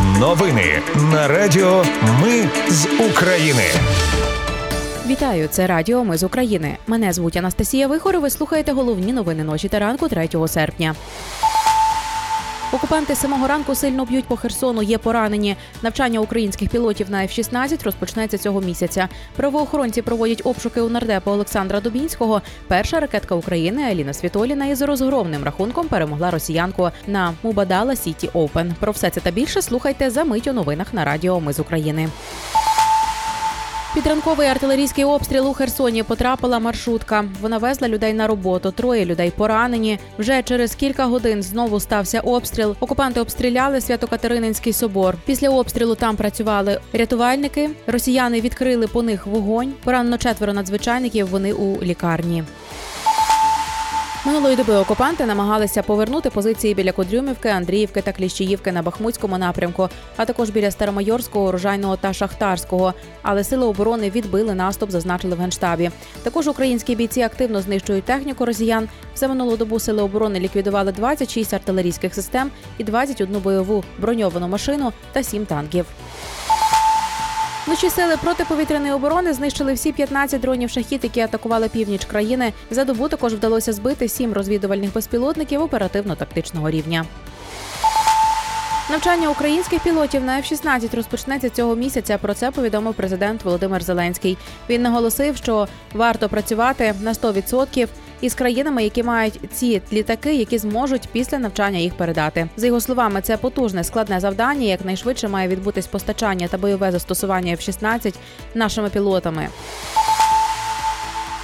Новини на Радіо Ми з України. Вітаю, це Радіо Ми з України. Мене звуть Анастасія Вихор. Ви слухаєте головні новини ночі та ранку 3 серпня. Окупанти самого ранку сильно б'ють по Херсону. Є поранені. Навчання українських пілотів на F-16 розпочнеться цього місяця. Правоохоронці проводять обшуки у нардепа Олександра Дубінського. Перша ракетка України Аліна Світоліна із розгромним рахунком перемогла росіянку на Мубадала Сіті Оупен. Про все це та більше слухайте за мить у новинах на Радіо Ми з України. Під ранковий артилерійський обстріл у Херсоні потрапила маршрутка. Вона везла людей на роботу. Троє людей поранені. Вже через кілька годин знову стався обстріл. Окупанти обстріляли Свято-Катерининський собор. Після обстрілу там працювали рятувальники. Росіяни відкрили по них вогонь. Поранено четверо надзвичайників. Вони у лікарні. Минулої доби окупанти намагалися повернути позиції біля Кудрюмівки, Андріївки та Кліщіївки на Бахмутському напрямку, а також біля Старомайорського, Урожайного та Шахтарського. Але сили оборони відбили наступ, зазначили в генштабі. Також українські бійці активно знищують техніку росіян. За минулу добу сили оборони ліквідували 26 артилерійських систем і 21 бойову броньовану машину та 7 танків. Вночі сили протиповітряної оборони знищили всі 15 дронів шахіт, які атакували північ країни. За добу також вдалося збити сім розвідувальних безпілотників оперативно-тактичного рівня. Навчання українських пілотів на F-16 розпочнеться цього місяця. Про це повідомив президент Володимир Зеленський. Він наголосив, що варто працювати на 100% із країнами, які мають ці літаки, які зможуть після навчання їх передати. За його словами, це потужне складне завдання. Якнайшвидше має відбутись постачання та бойове застосування F-16 нашими пілотами.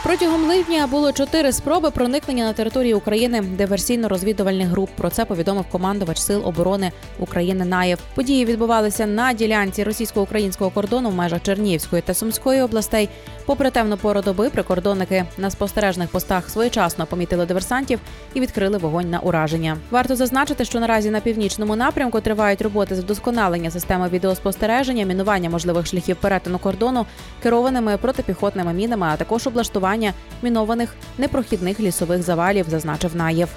Протягом липня було чотири спроби проникнення на територію України диверсійно-розвідувальних груп. Про це повідомив командувач сил оборони України Наєв. Події відбувалися на ділянці російсько-українського кордону в межах Чернігівської та Сумської областей. Попри темну пору доби, прикордонники на спостережних постах своєчасно помітили диверсантів і відкрили вогонь на ураження. Варто зазначити, що наразі на північному напрямку тривають роботи з вдосконалення системи відеоспостереження, мінування можливих шляхів перетину кордону керованими протипіхотними мінами, а також облаштування мінованих непрохідних лісових завалів, зазначив Наєв.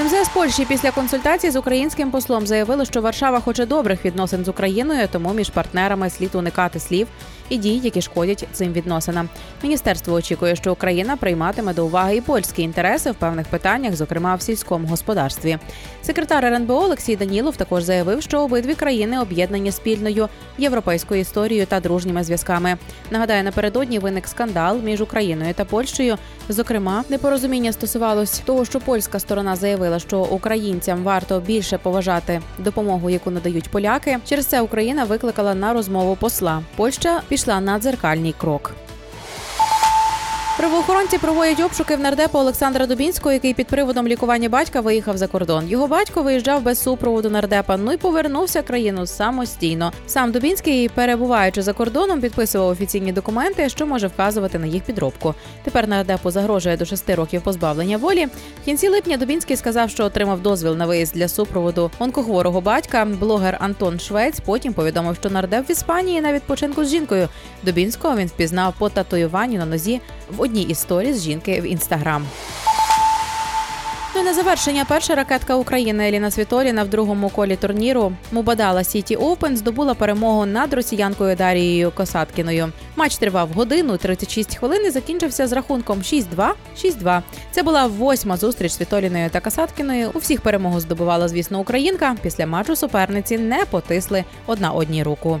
МЗС Польщі після консультації з українським послом заявили, що Варшава хоче добрих відносин з Україною, тому між партнерами слід уникати слів і дій, які шкодять цим відносинам. Міністерство очікує, що Україна прийматиме до уваги і польські інтереси в певних питаннях, зокрема в сільському господарстві. Секретар РНБО Олексій Данілов також заявив, що обидві країни об'єднані спільною європейською історією та дружніми зв'язками. Нагадаю, напередодні виник скандал між Україною та Польщею. Зокрема, непорозуміння стосувалось того, що польська сторона заявила, що українцям варто більше поважати допомогу, яку надають поляки. Через це Україна викликала на розмову посла. Польща пішла на дзеркальний крок. Правоохоронці проводять обшуки в нардепа Олександра Дубінського, який під приводом лікування батька виїхав за кордон. Його батько виїжджав без супроводу нардепа. Ну й повернувся в країну самостійно. Сам Дубінський, перебуваючи за кордоном, підписував офіційні документи, що може вказувати на їх підробку. Тепер нардепу загрожує до шести років позбавлення волі. В кінці липня Дубінський сказав, що отримав дозвіл на виїзд для супроводу онкохворого батька. Блогер Антон Швець потім повідомив, що нардеп в Іспанії на відпочинку з жінкою. Дубінського він впізнав по татуюванню на нозі в одній із сторіс жінки в інстаграм. Ну і на завершення перша ракетка України Еліна Світоліна в другому колі турніру Мубадала Сіті Оупен здобула перемогу над росіянкою Дарією Косаткіною. Матч тривав годину 36 хвилин і закінчився з рахунком 6-2, 6-2. Це була восьма зустріч Світоліною та Касаткіною. У всіх перемогу здобувала, звісно, Українка. Після матчу суперниці не потисли одна одній руку.